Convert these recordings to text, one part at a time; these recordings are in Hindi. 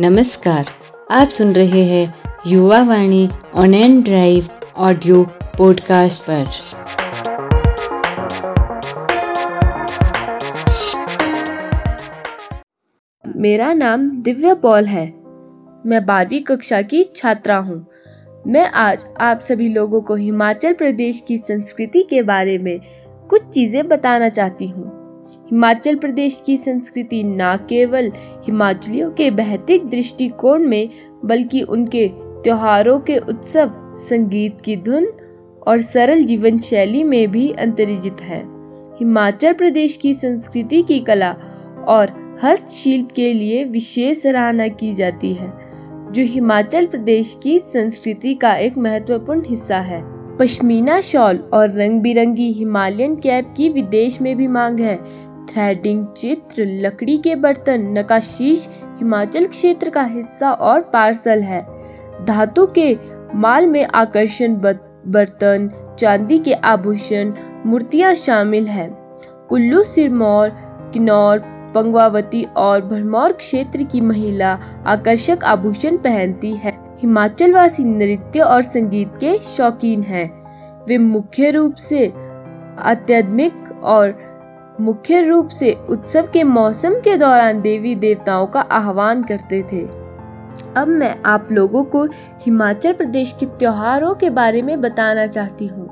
नमस्कार। आप सुन रहे हैं Yuva Vani on and drive audio podcast पर। मेरा नाम दिव्या पॉल है। मैं बारहवीं कक्षा की छात्रा हूँ। मैं आज आप सभी लोगों को हिमाचल प्रदेश की संस्कृति के बारे में कुछ चीज़ें बताना चाहती हूँ। हिमाचल प्रदेश की संस्कृति न केवल हिमाचलियों के बहतिक दृष्टिकोण में, बल्कि उनके त्योहारों के उत्सव, संगीत की धुन और सरल जीवन शैली में भी अंतर्जित है। हिमाचल प्रदेश की संस्कृति की कला और हस्तशिल्प के लिए विशेष सराहना की जाती है, जो हिमाचल प्रदेश की संस्कृति का एक महत्वपूर्ण हिस्सा है। पश्मीना शॉल और रंग बिरंगी हिमालयन कैप की विदेश में भी मांग है थ्रेडिंग चित्र लकड़ी के बर्तन नकाशीश हिमाचल क्षेत्र का हिस्सा और पार्सल है। धातु के माल में आकर्षण बर्तन, चांदी के आभूषण, मूर्तियाँ शामिल हैं। कुल्लू, सिरमौर, किन्नौर, पंगवावती और भरमौर क्षेत्र की महिला आकर्षक आभूषण पहनती है। हिमाचल वासी नृत्य और संगीत के शौकीन हैं। वे मुख्य रूप से आध्यात्मिक और मुख्य रूप से उत्सव के मौसम के दौरान देवी देवताओं का आह्वान करते थे। अब मैं आप लोगों को हिमाचल प्रदेश के त्योहारों के बारे में बताना चाहती हूँ।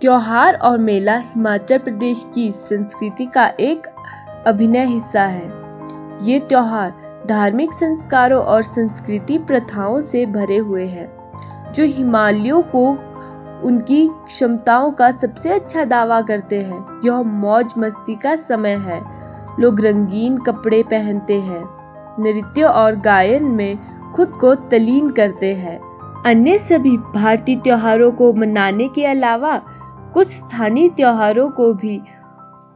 त्योहार और मेला हिमाचल प्रदेश की संस्कृति का एक अभिनय हिस्सा है। ये त्योहार धार्मिक संस्कारों और संस्कृति प्रथाओं से भरे हुए हैं, जो हिमालयों को उनकी क्षमताओं का सबसे अच्छा दावा करते हैं। यह मौज मस्ती का समय है। लोग रंगीन कपड़े पहनते हैं। नृत्य और गायन में खुद को तलीन करते हैं। अन्य सभी भारतीय त्योहारों को मनाने के अलावा कुछ स्थानीय त्योहारों को भी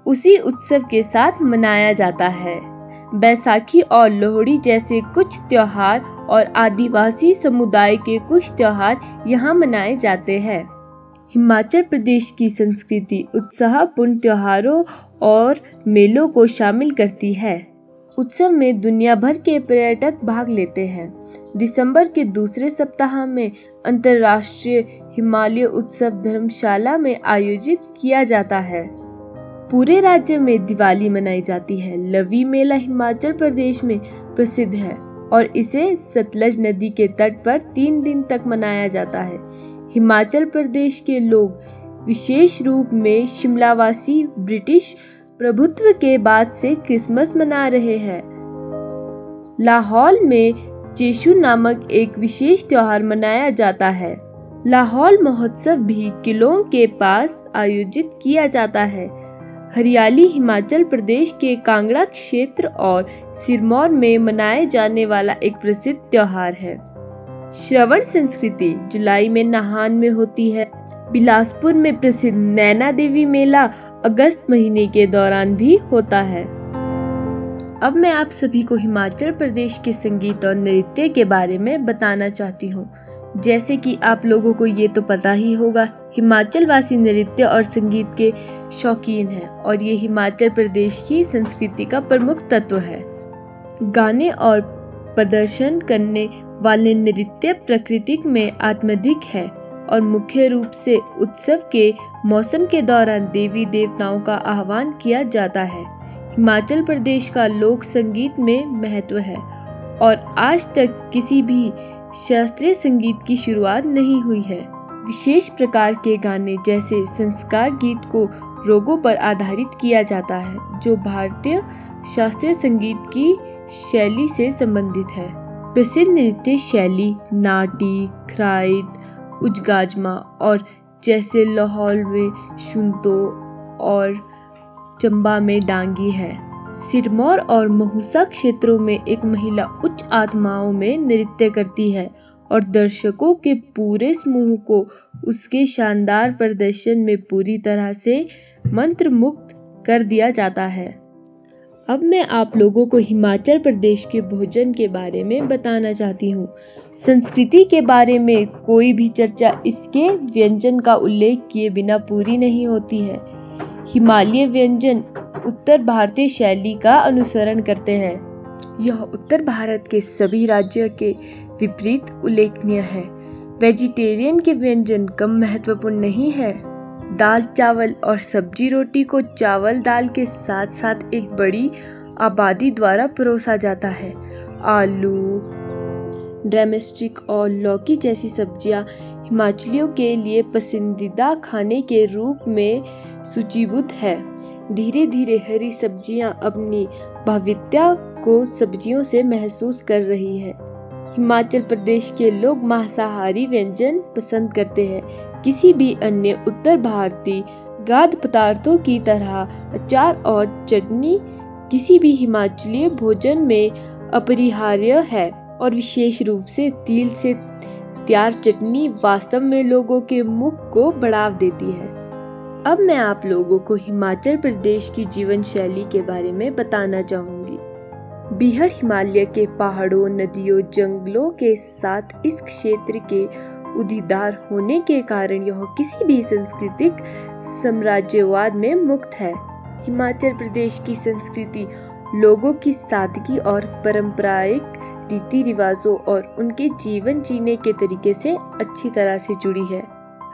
उसी उत्सव के साथ मनाया जाता है। बैसाखी और लोहड़ी जैसे कुछ त्योहार और आदिवासी समुदाय के कुछ त्योहार यहाँ मनाए जाते हैं। हिमाचल प्रदेश की संस्कृति उत्साहपूर्ण त्योहारों और मेलों को शामिल करती है। उत्सव में दुनिया भर के पर्यटक भाग लेते हैं। दिसंबर के दूसरे सप्ताह में अंतर्राष्ट्रीय हिमालय उत्सव धर्मशाला में आयोजित किया जाता है। पूरे राज्य में दिवाली मनाई जाती है। लवी मेला हिमाचल प्रदेश में प्रसिद्ध है और इसे सतलज नदी के तट पर तीन दिन तक मनाया जाता है। हिमाचल प्रदेश के लोग विशेष रूप में शिमलावासी ब्रिटिश प्रभुत्व के बाद से क्रिसमस मना रहे हैं। लाहौल में चेशु नामक एक विशेष त्योहार मनाया जाता है। लाहौल महोत्सव भी किलों के पास आयोजित किया जाता है। हरियाली हिमाचल प्रदेश के कांगड़ा क्षेत्र और सिरमौर में मनाए जाने वाला एक प्रसिद्ध त्यौहार है। श्रवण संस्कृति जुलाई में नहान में होती है। बिलासपुर में प्रसिद्ध नैना देवी मेला अगस्त महीने के दौरान भी होता है। अब मैं आप सभी को हिमाचल प्रदेश के संगीत और नृत्य के बारे में बताना चाहती हूँ। जैसे कि आप लोगों को ये तो पता ही होगा हिमाचल वासी नृत्य और संगीत के शौकीन हैं और ये हिमाचल प्रदेश की संस्कृति का प्रमुख तत्व है। गाने और प्रदर्शन करने वाले नृत्य प्रकृतिक में आत्मधिक है और मुख्य रूप से उत्सव के मौसम के दौरान देवी देवताओं का आह्वान किया जाता है। हिमाचल प्रदेश का लोक संगीत में महत्व है और आज तक किसी भी शास्त्रीय संगीत की शुरुआत नहीं हुई है। विशेष प्रकार के गाने जैसे संस्कार गीत को रोगों पर आधारित किया जाता है, जो भारतीय शास्त्रीय संगीत की शैली से संबंधित है। प्रसिद्ध नृत्य शैली नाटी खराइद उजगाजमा और जैसे लाहौल में शुंतो और चंबा में डांगी है। सिरमौर और महूसा क्षेत्रों में एक महिला उच्च आत्माओं में नृत्य करती है और दर्शकों के पूरे समूह को उसके शानदार प्रदर्शन में पूरी तरह से मंत्र मुक्त कर दिया जाता है। अब मैं आप लोगों को हिमाचल प्रदेश के भोजन के बारे में बताना चाहती हूँ। संस्कृति के बारे में कोई भी चर्चा इसके व्यंजन का उल्लेख किए बिना पूरी नहीं होती है। हिमालय व्यंजन उत्तर भारतीय शैली का अनुसरण करते हैं। यह उत्तर भारत के सभी राज्यों के विपरीत उल्लेखनीय है। वेजिटेरियन के व्यंजन कम महत्वपूर्ण नहीं है। दाल चावल और सब्ज़ी रोटी को चावल दाल के साथ साथ एक बड़ी आबादी द्वारा परोसा जाता है। आलू ड्रामेस्टिक और लौकी जैसी सब्ज़ियाँ हिमाचलियों के लिए पसंदीदा खाने के रूप में सूचीबद्ध है। धीरे धीरे हरी सब्ज़ियाँ अपनी भवित्या को सब्जियों से महसूस कर रही है। हिमाचल प्रदेश के लोग मांसाहारी व्यंजन पसंद करते हैं। किसी भी अन्य उत्तर भारतीय गाद पदार्थों की तरह अचार और चटनी किसी भी हिमाचली भोजन में अपरिहार्य है और विशेष रूप से तिल से तैयार चटनी वास्तव में लोगों के मुख को बढ़ाव देती है। अब मैं आप लोगों को हिमाचल प्रदेश की जीवन शैली के बारे में बताना चाहूँगी। बिहड़ हिमालय के पहाड़ों, नदियों, जंगलों के साथ इस क्षेत्र के उदीदार होने के कारण यह किसी भी सांस्कृतिक साम्राज्यवाद में मुक्त है। हिमाचल प्रदेश की संस्कृति लोगों की सादगी और पारंपरिक रीति रिवाजों और उनके जीवन जीने के तरीके से अच्छी तरह से जुड़ी है।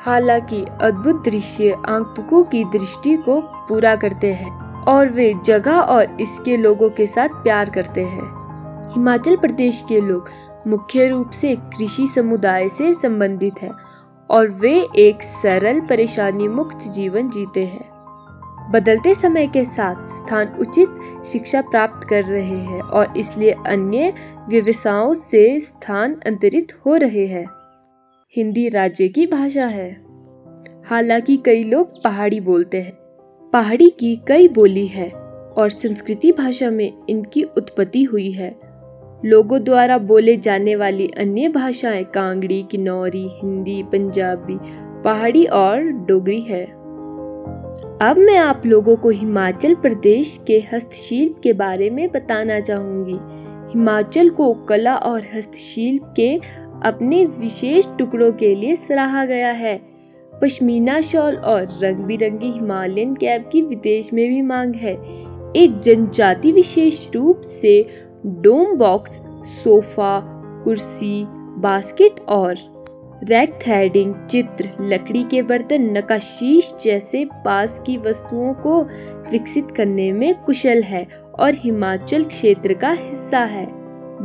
हालाँकि अद्भुत दृश्य आंकतुकों की दृष्टि को पूरा करते हैं और वे जगह और इसके लोगों के साथ प्यार करते हैं। हिमाचल प्रदेश के लोग मुख्य रूप से कृषि समुदाय से संबंधित है और वे एक सरल परेशानी मुक्त जीवन जीते हैं। बदलते समय के साथ स्थान उचित शिक्षा प्राप्त कर रहे हैं और इसलिए अन्य व्यवसायों से स्थान अंतरित हो रहे हैं। हिंदी राज्य की भाषा है। हालाँकि कई लोग पहाड़ी बोलते हैं। पहाड़ी की कई बोली है और संस्कृति भाषा में इनकी उत्पत्ति हुई है। लोगों द्वारा बोले जाने वाली अन्य भाषाएँ कांगड़ी, किन्नौरी, हिंदी, पंजाबी, पहाड़ी और डोगरी है। अब मैं आप लोगों को हिमाचल प्रदेश के हस्तशिल्प के बारे में बताना चाहूँगी। हिमाचल को कला और हस्तशिल्प के अपने विशेष टुकड़ों के लिए सराहा गया है। पश्मीना शॉल और रंग बिरंगी हिमालयन कैप की विदेश में भी मांग है। एक जनजाति विशेष रूप से डोम बॉक्स, सोफा, कुर्सी, बास्केट और रैक थ्रेडिंग, चित्र, लकड़ी के बर्तन नकाशीश जैसे पास की वस्तुओं को विकसित करने में कुशल है और हिमाचल क्षेत्र का हिस्सा है।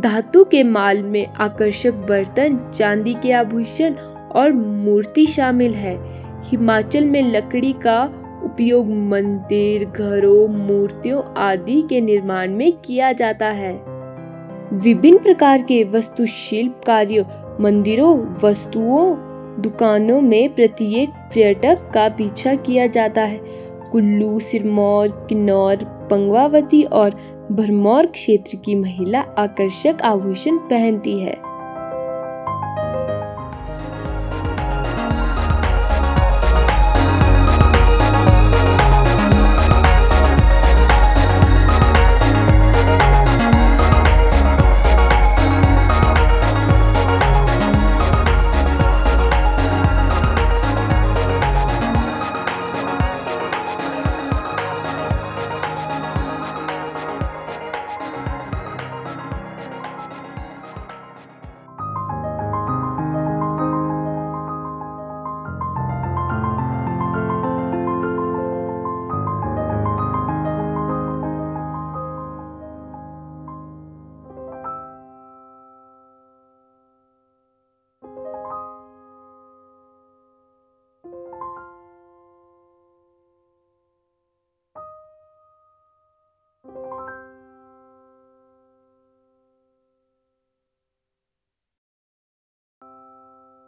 धातु के माल में आकर्षक बर्तन, चांदी के आभूषण और मूर्ति शामिल है। हिमाचल में लकड़ी का उपयोग मंदिर, घरों, मूर्तियों आदि के निर्माण में किया जाता है। विभिन्न प्रकार के वस्तुशिल्प कार्य, मंदिरों, वस्तुओं, दुकानों में प्रत्येक पर्यटक का पीछा किया जाता है। कुल्लू, सिरमौर, किन्नौर, पंगवावती और भरमौर क्षेत्र की महिला आकर्षक आभूषण पहनती है।